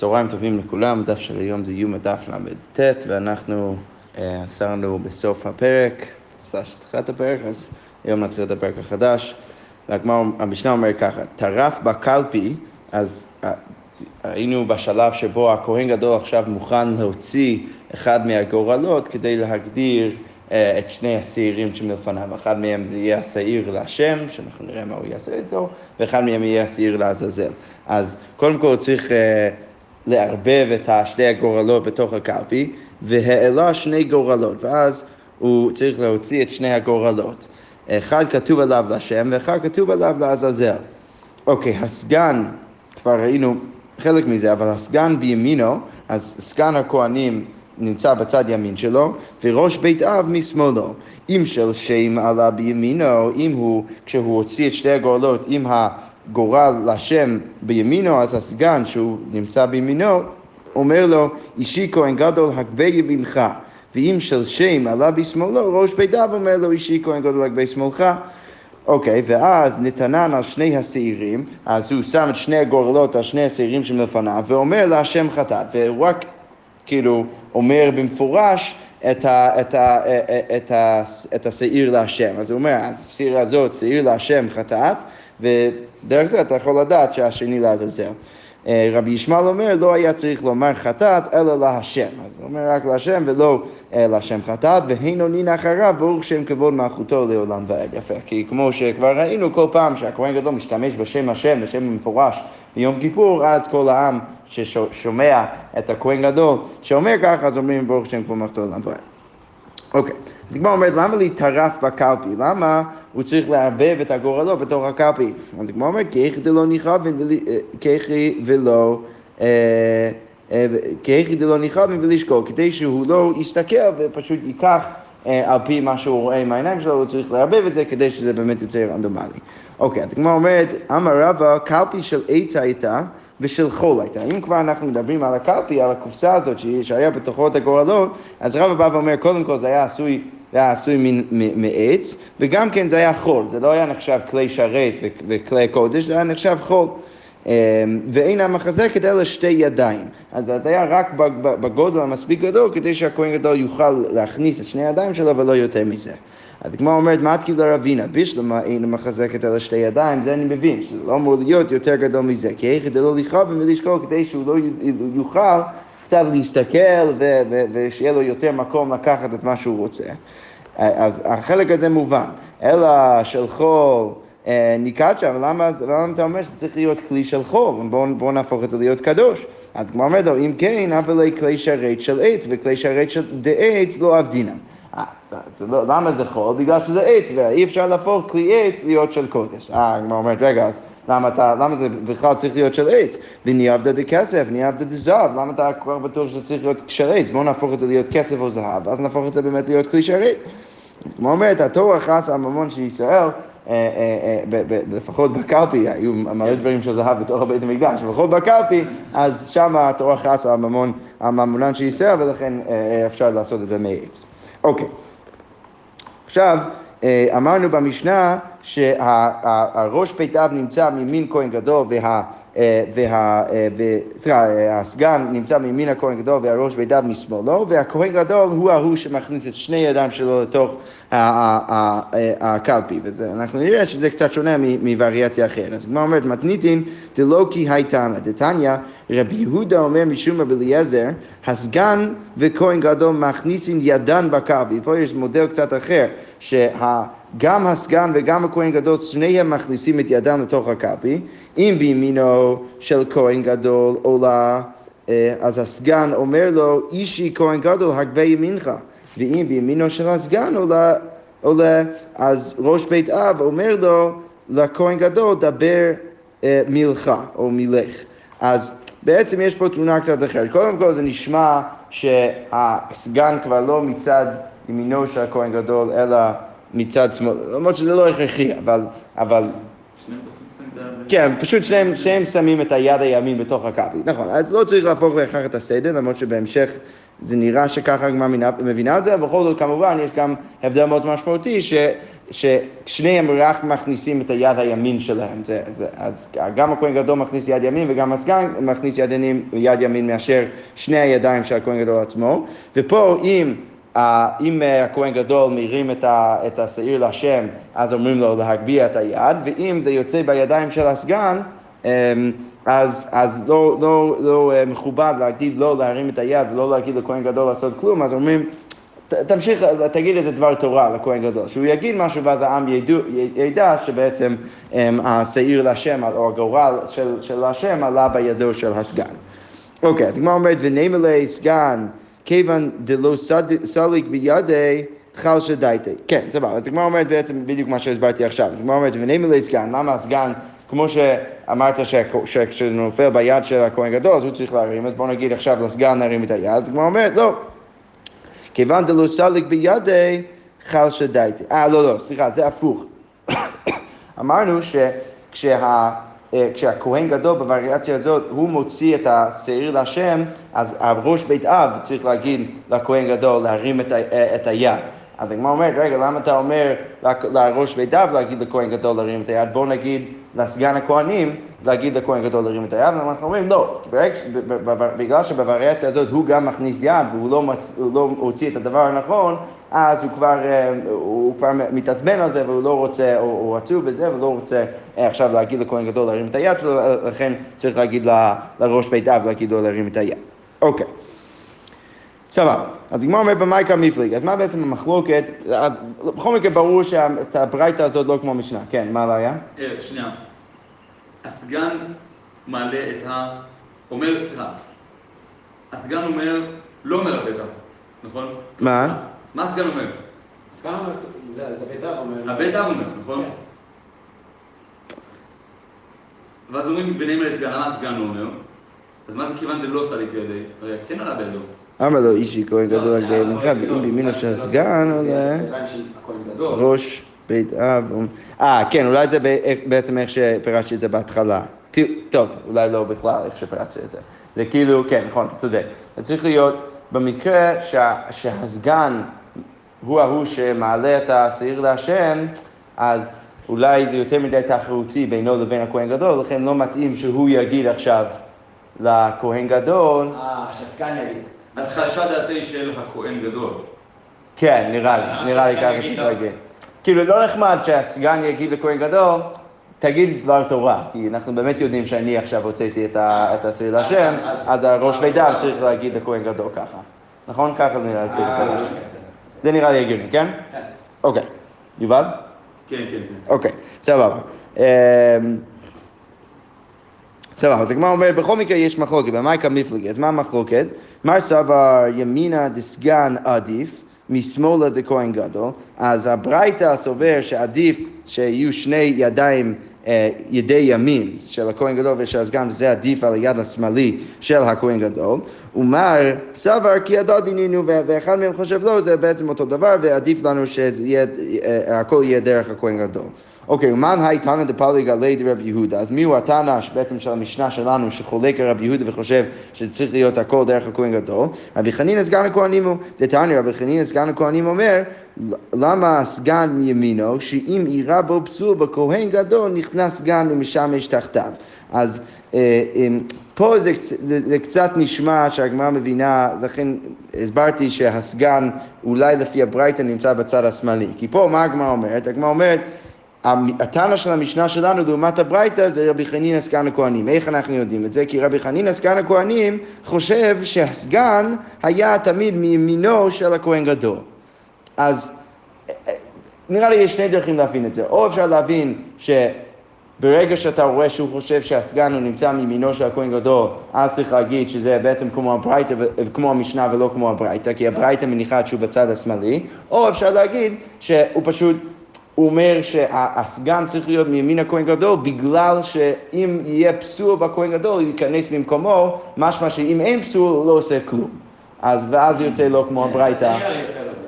צהריים טובים לכולם, דף של היום זה יום הדף ל"ט ואנחנו עצרנו uh, בסוף הפרק, סלש תחילת הפרק, אז היום נתחיל את הפרק החדש. המשנה אומר ככה, טרף בקלפי, אז היינו בשלב שבו הכהן גדול עכשיו מוכן להוציא אחד מהגורלות כדי להגדיר uh, את שני השעירים שמלפניו. אחד מהם זה יהיה השעיר להשם, שאנחנו נראה מה הוא יעשה איתו, ואחד מהם יהיה השעיר לעזאזל. אז קודם כל צריך... לערבב את שני הגורלות בתוך הקלפי, והעלה שני גורלות, ואז הוא צריך להוציא את שני הגורלות. אחד כתוב עליו לשם ואחד כתוב עליו לעזאזל. אוקיי, הסגן, כבר ראינו חלק מזה, אבל הסגן בימינו, אז סגן הכהנים נמצא בצד ימין שלו, וראש בית אב משמאלו. אם של שם עלה בימינו, אם הוא, כשהוא הוציא את שתי הגורלות, אם ה... גורל להשם בימינו, אז הסגן שהוא נמצא בימינו, אומר לו, אישי כהן גדול הגבה ימינך, ואם של שם עלה בשמאלו, ראש בית אב אומר לו, אישי כהן גדול הגבה שמאלך. אוקיי, okay, ואז נתנן על שני השעירים, אז הוא שם את שני הגורלות על שני השעירים שמלפניו, ואומר להשם חטאת, והוא רק כאילו אומר במפורש את, ה, את, ה, את, ה, את השעיר להשם. אז הוא אומר, השעיר הזאת, שעיר להשם חטאת, ודרך זה אתה יכול לדעת שהשני לעזאזל. אה, רבי ישמעאל אומר, לא היה צריך לומר חטאת, אלא להשם. אז הוא אומר רק להשם ולא אה, להשם חטאת, והן עונין אחריו, ברוך שם כבוד מלכותו לעולם ועד. יפה, כי כמו שכבר ראינו כל פעם שהכהן גדול משתמש בשם השם, בשם המפורש ביום כיפור, אז כל העם ששומע את הכהן גדול שאומר ככה, אז אומרים ברוך שם כבוד מלכותו לעולם ועד. אוקיי, אז הגמרא אומרת, למה להתערף בקלפי? למה הוא צריך לערבב את הגורלות בתוך הקלפי? אז הגמרא אומרת, כיכי דלא נכוון, כיכי ולא... כיכי דלא נכוון ולשקול, כדי שהוא לא יסתכל ופשוט ייקח על פי מה שהוא רואה עם העיניים שלו, הוא צריך לערבב את זה כדי שזה באמת יוצא רנדומלי. אוקיי, אז הגמרא אומרת, אמר רבא, קלפי של עץ הייתה ושל חול הייתה. אם כבר אנחנו מדברים על הקלפי, על הקופסה הזאת שהיה בתוכו את הגורלות, אז רבא בא ואומר, קודם כל זה היה עשוי, זה היה עשוי מעץ, וגם כן זה היה חול, זה לא היה נחשב כלי שרת וכלי קודש, זה היה נחשב חול. אמ, ואין המחזקת אלא שתי ידיים. אז זה היה רק בגודל המספיק גדול כדי שהכהן גדול יוכל להכניס את שני הידיים שלו ולא יותר מזה. אז כמו אומרת, מתקיל לרבינה, בשלמה אין מחזקת על שתי ידיים, זה אני מבין, שזה לא אמור להיות יותר גדול מזה, כי איך כדי לא לכאוב ולשקול כדי שהוא לא יוכל קצת להסתכל ושיהיה לו יותר מקום לקחת את מה שהוא רוצה. אז החלק הזה מובן, אלא של חול אה, ניקצ'ה, אבל למה, למה אתה אומר שזה צריך להיות כלי של חול? בואו בוא נהפוך את זה להיות קדוש. אז כמו אומרת לו, אם כן, אבל כלי שרת של עץ וכלי שרת של עץ לא עבדינם. אה, לא, למה זה חול? בגלל שזה עץ, ואי אפשר להפוך כלי עץ להיות של קודש. אה, הגמרא אומרת, רגע, אז למה, אתה, למה זה בכלל צריך להיות של עץ? וניאבדה דכסף, ניאבדה דזהב, למה אתה כבר בטוח שזה צריך להיות של עץ? בואו נהפוך את זה להיות כסף או זהב, ואז נהפוך את זה באמת להיות כלי שרת. כמו אומרת, התורה חסה הממון של ישראל, לפחות בקלפי, היו מלא דברים של זהב בתוך בית המקדש, לפחות בקלפי, אז שם התורה חסה הממון, הממונן של ישראל, ולכן אפשר לעשות את זה מעץ. אוקיי. עכשיו, אה, אמרנו במשנה שהראש בית אב נמצא מימין כהן גדול וה... אה, וה... אה, סליחה, הסגן נמצא מימין הכהן גדול והראש אב משמאלו, והכהן גדול הוא ההוא שמכניס את שני ידיים שלו לתוך הקלפי, ואנחנו נראה שזה קצת שונה מווריאציה אחרת. אז כמו אומרת, מתניתין דלא כי הייתנא, דתניא, רבי יהודה אומר משום רבי אליעזר, הסגן וכהן גדול מכניסין ידן בקלפי. פה יש מודל קצת אחר, שגם הסגן וגם הכהן גדול, שניהם מכניסים את ידם לתוך הקלפי. אם בימינו של כהן גדול עולה, אה, אז הסגן אומר לו, אישי כהן גדול, הגבה ימינך. ואם בימינו של הסגן עולה, עולה, אז ראש בית אב אומר לו לכהן גדול, דבר אה, מלך או מלך. אז בעצם יש פה תמונה קצת אחרת. קודם כל זה נשמע שהסגן כבר לא מצד ימינו של הכהן גדול, אלא מצד שמאל, למרות שזה לא הכרחי, אבל... אבל... כן, פשוט שניהם, שניהם שמים את היד הימין בתוך הכבי. נכון, אז לא צריך להפוך בהכרח את הסדר, למרות שבהמשך זה נראה שככה הגמרא מבינה את זה, אבל בכל זאת כמובן יש גם הבדל מאוד משמעותי, ש, ששניהם רק מכניסים את היד הימין שלהם. זה, זה, אז גם הכהן גדול מכניס יד ימין וגם הסגן מכניס יד ימין, יד ימין מאשר שני הידיים של הכהן גדול עצמו. ופה אם... אם אה, הכהן גדול מרים את השעיר להשם, אז אומרים לו להגביה את היד, ואם זה יוצא בידיים של הסגן, אמ, אז, אז לא, לא, לא אה, מכובד להגיד לא להרים את היד ולא להגיד לכהן גדול לעשות כלום, אז אומרים, תמשיך, תגיד איזה דבר תורה לכהן גדול, שהוא יגיד משהו ואז העם ידע, ידע שבעצם um, השעיר להשם, או הגורל של, של השם עלה בידו של הסגן. אוקיי, אז הגמרא אומרת, ונמלי סגן כיוון דלא סליק בידי חלשה דייטי. כן, סבבה. אז הגמרא אומרת בעצם בדיוק מה שהסברתי עכשיו. אז הגמרא אומרת, ונמלי סגן, למה הסגן, כמו שאמרת שכשזה נופל ביד של הכהן גדול, אז הוא צריך להרים, אז בוא נגיד עכשיו לסגן להרים את היד. הגמרא אומרת, לא. כיוון דלא סליק בידי חלשה דייטי. אה, לא, לא, סליחה, זה הפוך. אמרנו שכשה... אה, כשהכהן גדול בווריאציה הזאת, הוא מוציא את השעיר להשם, אז הראש בית אב צריך להגיד לכהן גדול להרים את, ה, אה, את היד. אז הגמרא אומרת, רגע, למה אתה אומר לראש בית אב להגיד לכהן גדול להרים את היד? בוא נגיד לסגן הכהנים להגיד לכהן גדול להרים את היד, ואנחנו אומרים, לא, בגלל שבווריאציה הזאת הוא גם מכניס יד והוא לא, מצ... לא הוציא את הדבר הנכון, אז הוא כבר, אה, הוא כבר מתעצבן על זה והוא לא רוצה, או הוא עצוב בזה ולא רוצה אה, עכשיו להגיד לכהן גדול להרים את היד שלו, לכן צריך להגיד לראש בית אב להגיד לו להרים את היד. אוקיי. סבבה. אז הגמרא אומר במייקה מפליג, אז מה בעצם המחלוקת? אז בכל מקרה ברור שאת הברייתא הזאת לא כמו משנה. כן, מה הבעיה? אה, שנייה. הסגן מעלה את ה... אומר, סליחה. הסגן אומר, לא אומר הבטח, נכון? מה? מה הסגן אומר? הסגן אומר, זה בית אב אומר. הבית אב אומר, נכון? כן. ואז אומרים ביניהם לסגן, למה הסגן לא אומר? אז מה זה כיוון דלא סליק בידי? הרי כן עלה בידו. אמר לו אישי כהן גדול על גאל ממך, ואם בימינו של הסגן עולה ראש בית אב. אה, כן, אולי זה בעצם איך שפירשתי את זה בהתחלה. טוב, אולי לא בכלל איך שפירשתי את זה. זה כאילו, כן, נכון, אתה צודק. זה צריך להיות במקרה שהסגן הוא ההוא שמעלה את השעיר להשם, אז אולי זה יותר מדי תחרותי בינו לבין הכהן גדול, לכן לא מתאים שהוא יגיד עכשיו לכהן גדול. אה, שהסגן יגיד. אז חלשה דעתי שיהיה לך כהן גדול. כן, נראה לי, נראה לי ככה להגיד. כאילו, לא נחמד שהסגן יגיד לכהן גדול, תגיד דבר תורה, כי אנחנו באמת יודעים שאני עכשיו הוצאתי את הסביל השם, אז הראש מידע צריך להגיד לכהן גדול ככה. נכון? ככה זה נראה לי צריך אה, להגיד. זה נראה לי הגיוני, כן? כן. אוקיי. יובל? כן, כן, כן. אוקיי, סבבה. סבבה, אז הגמרא אומרת, בכל מקרה יש מחלוקת, במייקה מפלגת, מה המחלוקת? מר סבר ימינה דסגן עדיף, משמאלה דכהן גדול, אז הברייתא סובר שעדיף שיהיו שני ידיים אה, ידי ימין של הכהן גדול ושל הסגן, וזה עדיף על היד השמאלי של הכהן גדול. ומר סבר כי ידע דינינו, ואחד מהם חושב לא, זה בעצם אותו דבר, ועדיף לנו שהכל יהיה דרך הכהן גדול. אוקיי, ומן היי תנא דפליג עלי דרב יהודה, אז מי הוא התנא בעצם של המשנה שלנו שחולק על רבי יהודה וחושב שזה צריך להיות הכל דרך הכהן גדול? רבי חנינא סגן הכהנים הוא, דתניא רבי חנינא סגן הכהנים אומר, למה סגן מימינו, שאם אירע בו פסול בכהן גדול, נכנס סגן ומשמש תחתיו. אז אה, פה זה, זה, זה קצת נשמע שהגמרא מבינה, לכן הסברתי שהסגן אולי לפי הברייתא נמצא בצד השמאלי. כי פה מה הגמרא אומרת? הגמרא אומרת הטענה של המשנה שלנו לעומת הברייתא זה רבי חנינא סגן הכהנים. איך אנחנו יודעים את זה? כי רבי חנינא סגן הכהנים חושב שהסגן היה תמיד מימינו של הכהן גדול. אז נראה לי יש שני דרכים להבין את זה. או אפשר להבין שברגע שאתה רואה שהוא חושב שהסגן הוא נמצא מימינו של הכהן גדול, אז צריך להגיד שזה בעצם כמו הברייתא, כמו המשנה ולא כמו הברייתא, כי הברייתא מניחה שהוא בצד השמאלי, או אפשר להגיד שהוא פשוט הוא אומר שהסגן צריך להיות מימין הכהן גדול בגלל שאם יהיה פסול בכהן גדול הוא ייכנס במקומו, משמע שאם אין פסול הוא לא עושה כלום. אז ואז יוצא לו כמו הברייתא.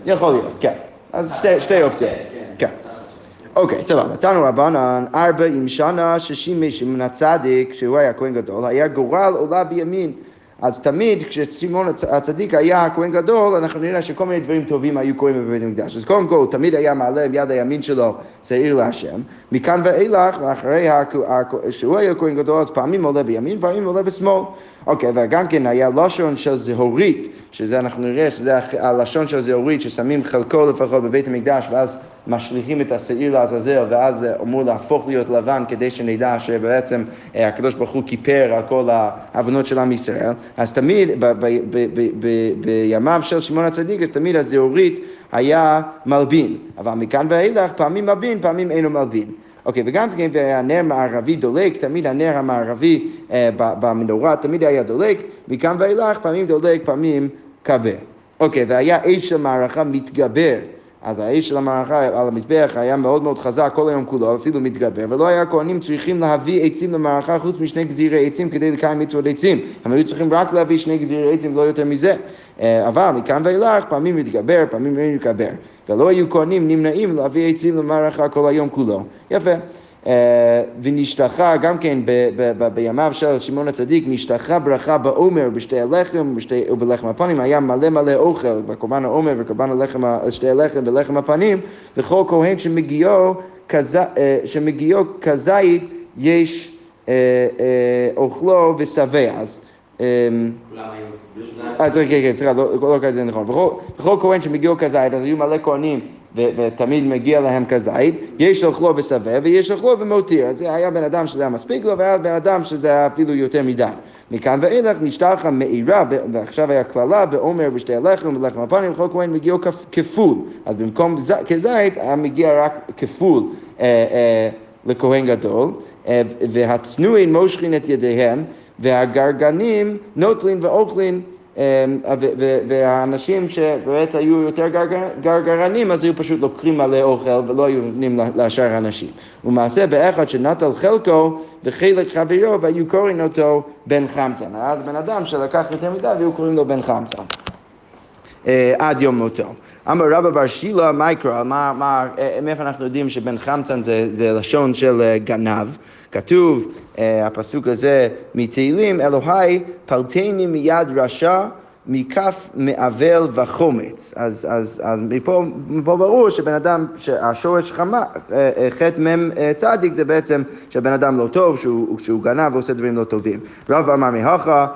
יכול להיות, כן. אז שתי, אופציות. כן. אוקיי, סבבה. תנו רבנן, ארבעים שנה שישים משמעון הצדיק, שהוא היה כהן גדול, היה גורל עולה בימין. אז תמיד כששמעון הצ- הצדיק היה כהן גדול, אנחנו נראה שכל מיני דברים טובים היו קורים בבית המקדש. אז קודם כל, תמיד היה מעלה עם יד הימין שלו שעיר להשם. מכאן ואילך, ואחרי שהוא היה כהן גדול, אז פעמים עולה בימין, פעמים עולה בשמאל. אוקיי, וגם כן היה לשון של זהורית, שזה אנחנו נראה שזה הלשון של זהורית, ששמים חלקו לפחות בבית המקדש, ואז משליכים את השעיר לעזאזל, ואז זה אמור להפוך להיות לבן, כדי שנדע שבעצם אה, הקדוש ברוך הוא כיפר על כל העוונות של עם ישראל. אז תמיד, בימיו של שמעון הצדיק, אז תמיד הזהורית היה מלבין. אבל מכאן ואילך, פעמים מלבין, פעמים אינו מלבין. אוקיי, וגם כן, והנר מערבי דולק, תמיד הנר המערבי ב- במנורה תמיד היה דולק, מכאן ואילך פעמים דולק, פעמים כבה. אוקיי, והיה אש של מערכה מתגבר. אז האש של המערכה על המזבח היה מאוד מאוד חזק כל היום כולו, אפילו מתגבר, ולא היה הכהנים צריכים להביא עצים למערכה חוץ משני גזירי עצים כדי לקיים מצוות עצים. הם היו צריכים רק להביא שני גזירי עצים, לא יותר מזה. אה, אבל מכאן ואילך פעמים מתגבר, פעמים מתגבר. ולא היו כהנים נמנעים להביא עצים למערכה כל היום כולו. יפה. אה, ונשתחה גם כן ב- ב- ב- בימיו של שמעון הצדיק, נשתחה ברכה בעומר, בשתי הלחם ובשתי- ובלחם הפנים, היה מלא מלא אוכל, בקורבן העומר וקורבן הלחם, שתי הלחם ולחם הפנים, וכל כהן שמגיעו כז- אה, שמגיעו כזית יש אה, אוכלו ושבע. אז אמ, כולם היו. בלי שזה היה- אז כן, כן, סליחה, לא לא כזה נכון. וכל כהן שמגיעו כזית, אז היו מלא כהנים, ותמיד מגיע להם כזית, יש אוכלו ושבע ויש אוכלו ומותיר. זה היה בן אדם שזה היה מספיק לו, והיה בן אדם שזה היה אפילו יותר מדי. מכאן ואילך נשתלחה מאירה, ועכשיו היה קללה בעומר בשתי הלחם ולחם הפנים, וכל כהן מגיעו כפ- כפול. אז במקום ז- כזית, היה מגיע רק כפול. אה, אה, לכהן גדול, אה, והצנועים מושכים את ידיהם, והגרגנים נוטלים ואוכלים, והאנשים שבאמת היו יותר גרגר- גרגרנים, אז היו פשוט לוקחים מלא אוכל ולא היו נותנים לשאר האנשים. ומעשה באחד שנטל חלקו וחלק חברו והיו קוראים אותו בן חמצן. אז בן אדם שלקח יותר מדי והיו קוראים לו בן חמצן. אה, עד יום מותו. אמר רבא בר שילה מייקרא, אה, מאיפה אנחנו יודעים שבן חמצן זה, זה לשון של אה, גנב? כתוב, אה, הפסוק הזה מתהילים, אלוהי פלטני מיד רשע מכף מעוול וחומץ. אז, אז, אז מפה, מפה ברור שבן אדם, שהשורש חמה, אה, חטא מ' אה, צדיק זה בעצם שהבן אדם לא טוב, שהוא, שהוא גנב ועושה דברים לא טובים. רב אמר מהכה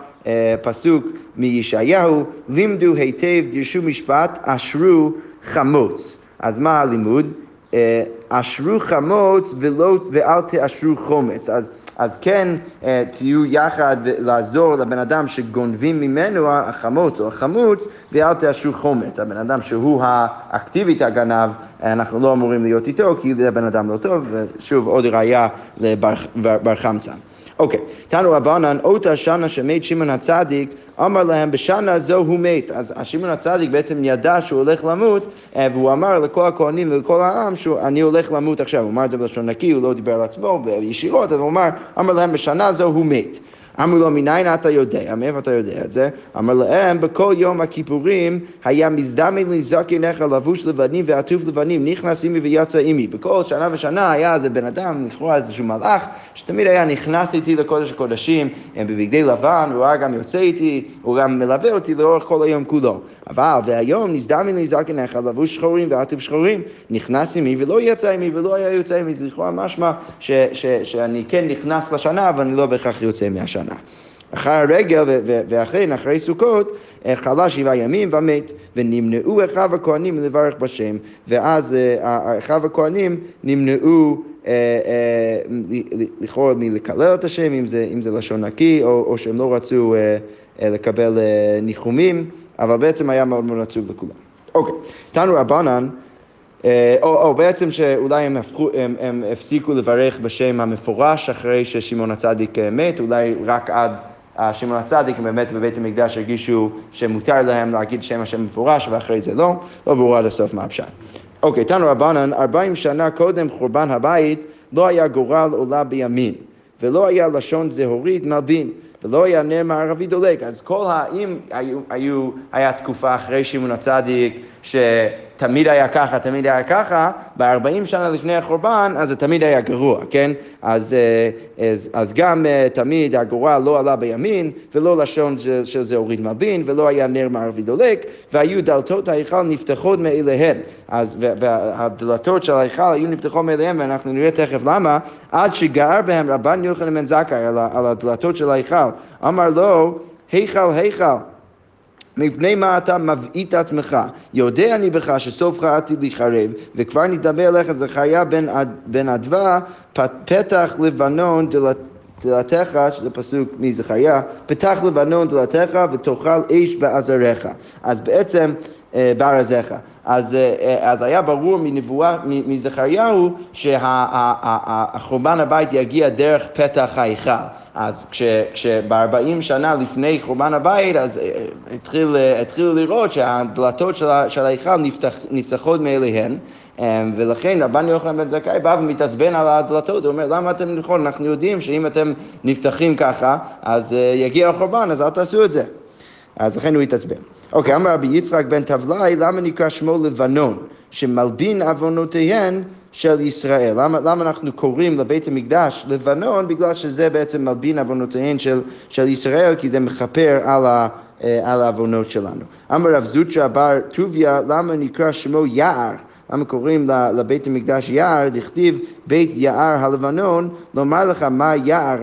פסוק מישעיהו, לימדו היטב, דרשו משפט, אשרו חמוץ. אז מה הלימוד? אה, אשרו חמוץ ולא, ואל תאשרו חומץ. אז, אז כן אה, תהיו יחד ולעזור לבן אדם שגונבים ממנו החמוץ או החמוץ ואל תאשרו חומץ. הבן אדם שהוא האקטיבית הגנב, אה, אנחנו לא אמורים להיות איתו כי זה בן אדם לא טוב, ושוב עוד ראייה לבר בר, בר חמצן. אוקיי, תנו רבנן, אותה שנה שמת שמעון הצדיק, אמר להם בשנה זו הוא מת. אז שמעון הצדיק בעצם ידע שהוא הולך למות, אה, והוא אמר לכל הכהנים ולכל העם שאני הולך למות עכשיו. הוא אמר את זה בלשון נקי, הוא לא דיבר על עצמו ישירות, אז הוא אמר, אמר להם בשנה זו הוא מת. אמרו לו, מניין אתה יודע? מאיפה אתה יודע את זה? אמר להם, בכל יום הכיפורים היה מזדמן לי זקניך לבוש לבנים ועטוף לבנים, נכנס עמי ויצא עמי. בכל שנה ושנה היה איזה בן אדם, לכאורה איזשהו מלאך, שתמיד היה נכנס איתי לקודש הקודשים, בבגדי לבן, הוא היה גם יוצא איתי, הוא גם מלווה אותי לאורך כל היום כולו. אבל והיום נזדמן לי זקניך לבוש שחורים ועטוף שחורים, נכנס עמי ולא יצא עמי ולא היה יוצא עמי, זה לכאורה משמע ש- ש- שאני כן נכנס לשנה, אבל אני לא בהכרח יוצא מהשנה. אחר הרגל ואכן אחרי סוכות אה, חלה שבעה ימים ומת ונמנעו אחיו הכהנים לברך בשם ואז אה, אחיו הכהנים נמנעו אה, אה, לכאורה מלקלל את השם אם זה, אם זה לשון נקי או, או שהם לא רצו אה, אה, לקבל אה, ניחומים אבל בעצם היה מאוד מאוד עצוב לכולם. אוקיי, תנו רבנן אה, או, או בעצם שאולי הם, הפכו, הם, הם הפסיקו לברך בשם המפורש אחרי ששמעון הצדיק אה, מת, אולי רק עד אה, שמעון הצדיק באמת בבית המקדש הרגישו שמותר להם להגיד שם השם מפורש ואחרי זה לא, לא ברור עד הסוף מה הפשט. אוקיי, תנו רבנן, 40 שנה קודם חורבן הבית לא היה גורל עולה בימין ולא היה לשון זהורית מלבין. ולא היה נר מערבי דולק. אז כל ה... אם היו, היו, היה תקופה אחרי שמעון הצדיק, ש, תמיד היה ככה, תמיד היה ככה, ב-40 שנה לפני החורבן, אז זה תמיד היה גרוע, כן? אז, אה, אז, אז גם אה, תמיד הגורל לא עלה בימין, ולא לשון של, זה הוריד מלבין, ולא היה נר מערבי דולק, והיו דלתות ההיכל נפתחות מאליהן. אז והדלתות של ההיכל היו נפתחות מאליהן, ואנחנו נראה תכף למה, עד שגר בהם רבן יוחנן בן זכאי על הדלתות של ההיכל. אמר לו, היכל, היכל. מפני מה אתה מבעית עצמך? יודע אני בך שסופך עתיד להיחרב, וכבר נדבר אליך זכריה בן, בן אדווה, פתח לבנון דלת... דלתך, שזה פסוק מזכריה, פתח לבנון דלתך ותאכל אש בעזריך. אז בעצם אה, בארזיך. אז, אה, אז היה ברור מנבואה, מזכריהו, שהחורבן הבית יגיע דרך פתח ההיכל. אז כשבארבעים שנה לפני חורבן הבית, אז אה, התחיל, התחילו לראות שהדלתות של ההיכל נפתח, נפתחות מאליהן. ולכן רבן יוחנן בן זכאי בא ומתעצבן על הדלתות, הוא אומר, למה אתם, נכון, אנחנו יודעים שאם אתם נפתחים ככה, אז יגיע החורבן, אז אל תעשו את זה. אז לכן הוא התעצבן. אוקיי, אמר רבי יצחק בן תבלאי, למה נקרא שמו לבנון? שמלבין עוונותיהן של ישראל. למה, למה אנחנו קוראים לבית המקדש לבנון? בגלל שזה בעצם מלבין עוונותיהן של, של ישראל, כי זה מכפר על ה... אה, על העוונות שלנו. אמר רב זוטרא בר טוביה, למה נקרא שמו יער? למה קוראים לבית המקדש יער? דכתיב בית יער הלבנון, לומר לך מה יער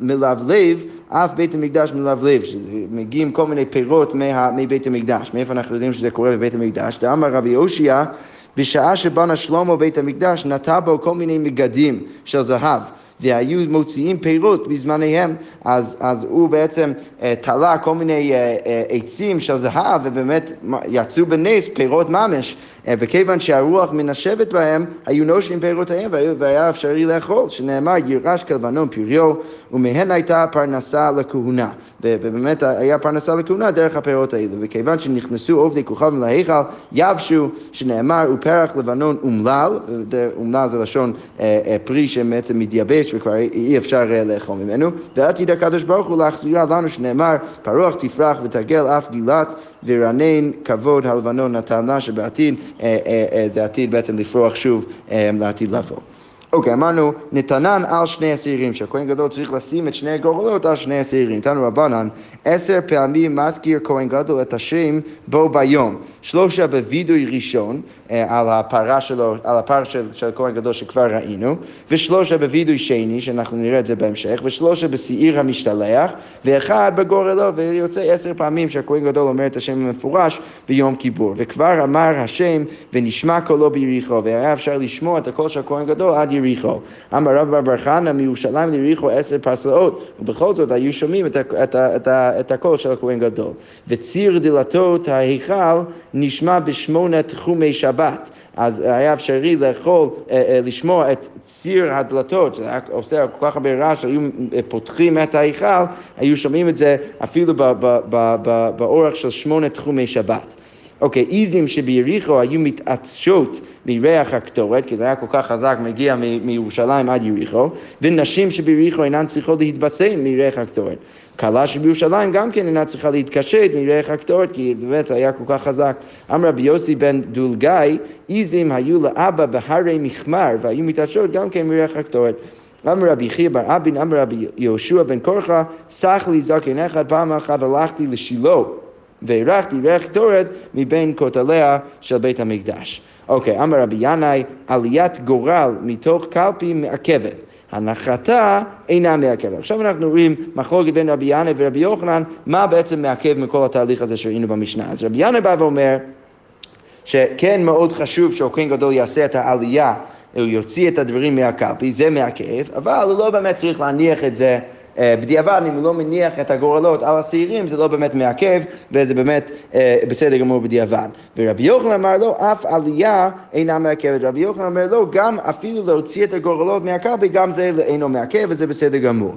מלבלב אף בית המקדש מלבלב, שמגיעים כל מיני פירות מה, מבית המקדש. מאיפה אנחנו יודעים שזה קורה בבית המקדש? דאמר רבי יושיה, בשעה שבנה שלמה בית המקדש, נטע בו כל מיני מגדים של זהב. והיו מוציאים פירות בזמניהם, אז, אז הוא בעצם אה, תלה כל מיני אה, אה, עצים של זהב, ובאמת יצאו בנס פירות ממש. אה, וכיוון שהרוח מנשבת בהם, היו נושרים פירותיהם והיה אפשרי לאכול, שנאמר ירש כלבנון פריו, ומהן הייתה פרנסה לכהונה. ובאמת היה פרנסה לכהונה דרך הפירות האלו. וכיוון שנכנסו עובדי כוכבים להיכל, יבשו, שנאמר ופרח לבנון אומלל, אומלל זה לשון אה, אה, פרי שבעצם מתייבש וכבר אי אפשר לאכול ממנו, ועתיד הקדוש ברוך הוא להחזירה לנו, שנאמר פרוח תפרח ותגל אף גילת ורנן כבוד הלבנון נתן לה, שבעתיד אה, אה, אה, זה עתיד בעצם לפרוח שוב לעתיד לבוא. אוקיי, okay, אמרנו, נתנן על שני השעירים, שהכהן גדול צריך לשים את שני הגורלות על שני השעירים. נתנו רבנן, עשר פעמים מזכיר כהן גדול את השם בו ביום. שלושה בווידוי ראשון, אה, על הפרה שלו, על הפרה של, של כהן גדול שכבר ראינו, ושלושה בווידוי שני, שאנחנו נראה את זה בהמשך, ושלושה בשעיר המשתלח, ואחד בגורלו, ויוצא עשר פעמים שהכהן גדול אומר את השם המפורש ביום כיפור. וכבר אמר השם, ונשמע קולו ביריחו, והיה אפשר לשמוע את הקול של הכהן גדול עד יריחו. אמר רב בר חנא מירושלים ליריחו עשר פסלאות, ובכל זאת היו שומעים את, את, את, את הקול של הכהן גדול. וציר דלתות ההיכל נשמע בשמונה תחומי שבת. אז היה אפשרי לאכול, אה, אה, לשמוע את ציר הדלתות, זה היה עושה כל כך הרבה רעש, היו אה, פותחים את ההיכל, היו שומעים את זה אפילו באורך של שמונה תחומי שבת. אוקיי, okay, עיזים שביריחו היו מתעטשות מריח הקטורת, כי זה היה כל כך חזק, מגיע מירושלים עד יריחו, ונשים שביריחו אינן צריכות להתבשם מריח הקטורת. כלה שבירושלים גם כן אינה צריכה להתקשט מריח הקטורת, כי זה באמת היה כל כך חזק. אמר רבי יוסי בן דולגי, עיזים היו לאבא בהרי מחמר, והיו מתעטשות גם כן מריח הקטורת. אמר רבי חייא בר אבין, אמר רבי יהושע בן קורחה, סח לי זקן אחד, פעם אחת הלכתי לשילה. והרחתי ריח קטורת מבין כותליה של בית המקדש. אוקיי, אמר רבי ינאי, עליית גורל מתוך קלפי מעכבת. הנחתה אינה מעכבת. עכשיו אנחנו רואים מחלוקת בין רבי ינאי ורבי יוחנן, מה בעצם מעכב מכל התהליך הזה שראינו במשנה. אז רבי ינאי בא ואומר שכן מאוד חשוב שהכהן גדול יעשה את העלייה, הוא יוציא את הדברים מהקלפי, זה מעכב, אבל הוא לא באמת צריך להניח את זה בדיעבד, אם הוא לא מניח את הגורלות על השעירים, זה לא באמת מעכב, וזה באמת אה, בסדר גמור בדיעבד. ורבי יוחנן אמר לו, אף עלייה אינה מעכבת. רבי יוחנן אומר לו, גם אפילו להוציא את הגורלות מהקלפי, גם זה אינו מעכב, וזה בסדר גמור.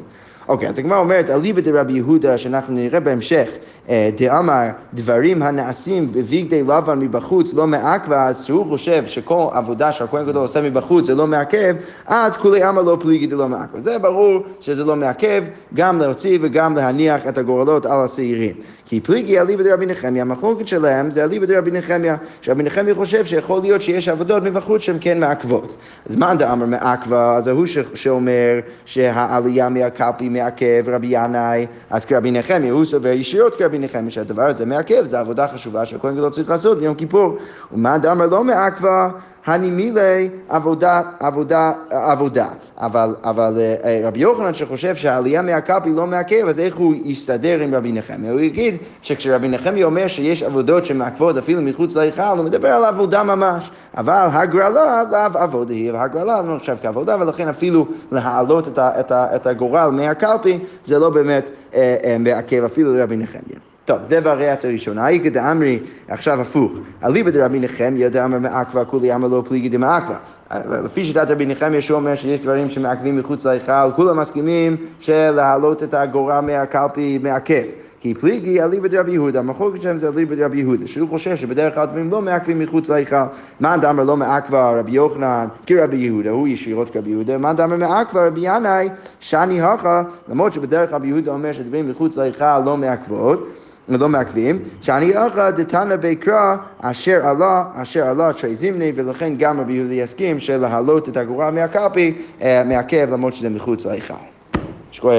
אוקיי, אז הגמרא אומרת, אליבא דרבי יהודה, שאנחנו נראה בהמשך, אה, דאמר, דברים הנעשים בבגדי לבן מבחוץ לא מעכבה, אז שהוא חושב שכל עבודה שהכהן גדול עושה מבחוץ זה לא מעכב, אז כולי עמא לא פליגי דלא מעכבה. זה ברור שזה לא מעכב, גם להוציא וגם להניח את הגורלות על הצעירים. כי פליגי אליבא דרבי נחמיה, המחלוקת שלהם זה אליבא דרבי נחמיה, שרבי נחמיה חושב שיכול להיות שיש עבודות מבחוץ שהן כן מעכבות. אז מאן דאמר מעכבה, אז ההוא שאומר שהעלייה מהקלפי מעכב רבי ינאי, אז כרבי נחמיה, הוא סובר ישירות כרבי נחמיה שהדבר הזה מעכב, זו עבודה חשובה שהכהן גדול צריך לעשות ביום כיפור. ומאן דאמר לא מעכבה, הני מילי עבודה, עבודה. אבל, אבל אה, אה, רבי יוחנן שחושב שהעלייה מהקלפי לא מעכב, אז איך הוא יסתדר עם רבי נחמיה? הוא יגיד שכשרבי נחמיה אומר שיש עבודות שמעכבות אפילו מחוץ להיכל, הוא מדבר על עבודה ממש. אבל הגרלה לאו עבודה היא, והגרלה לא נחשב כעבודה, ולכן אפילו להעלות את, את, את הגורל מהקלפי, זה לא באמת אה, מעכב אפילו לרבי נחמיה. טוב, זה בריאציה הראשונה. איכא דאמרי, עכשיו הפוך. אליבא דרבי נחמיה דאמר מעכבה, כולי אמר לא פליגי דמעכבה. לפי שיטת רבי נחמיה אומר שיש דברים שמעכבים מחוץ להיכל, כולם מסכימים שלהעלות את הגורל מהקלפי מעכב. כי פליגי אליבא דרבי יהודה, המחלוקת שלהם זה אליבא דרבי יהודה, שהוא חושב שבדרך כלל דברים לא מעכבים מחוץ להיכל. מאן דאמר לא מעכבה רבי יוחנן כרבי יהודה, הוא ישירות כרבי יהודה, מאן דאמר מעכבה רבי ינאי, שאני הכה, למרות שבדרך כלל רבי יהודה אומר שדברים מחוץ להיכל לא מעכבות. לא מעכבים, שאני אחא דתנא בקרא אשר עלה, אשר עלה תרי זימני, ולכן גם רבי יהודה יסכים שלהעלות את הגורל מהקלפי אה, מעכב למרות שזה מחוץ להיכל. שכוח.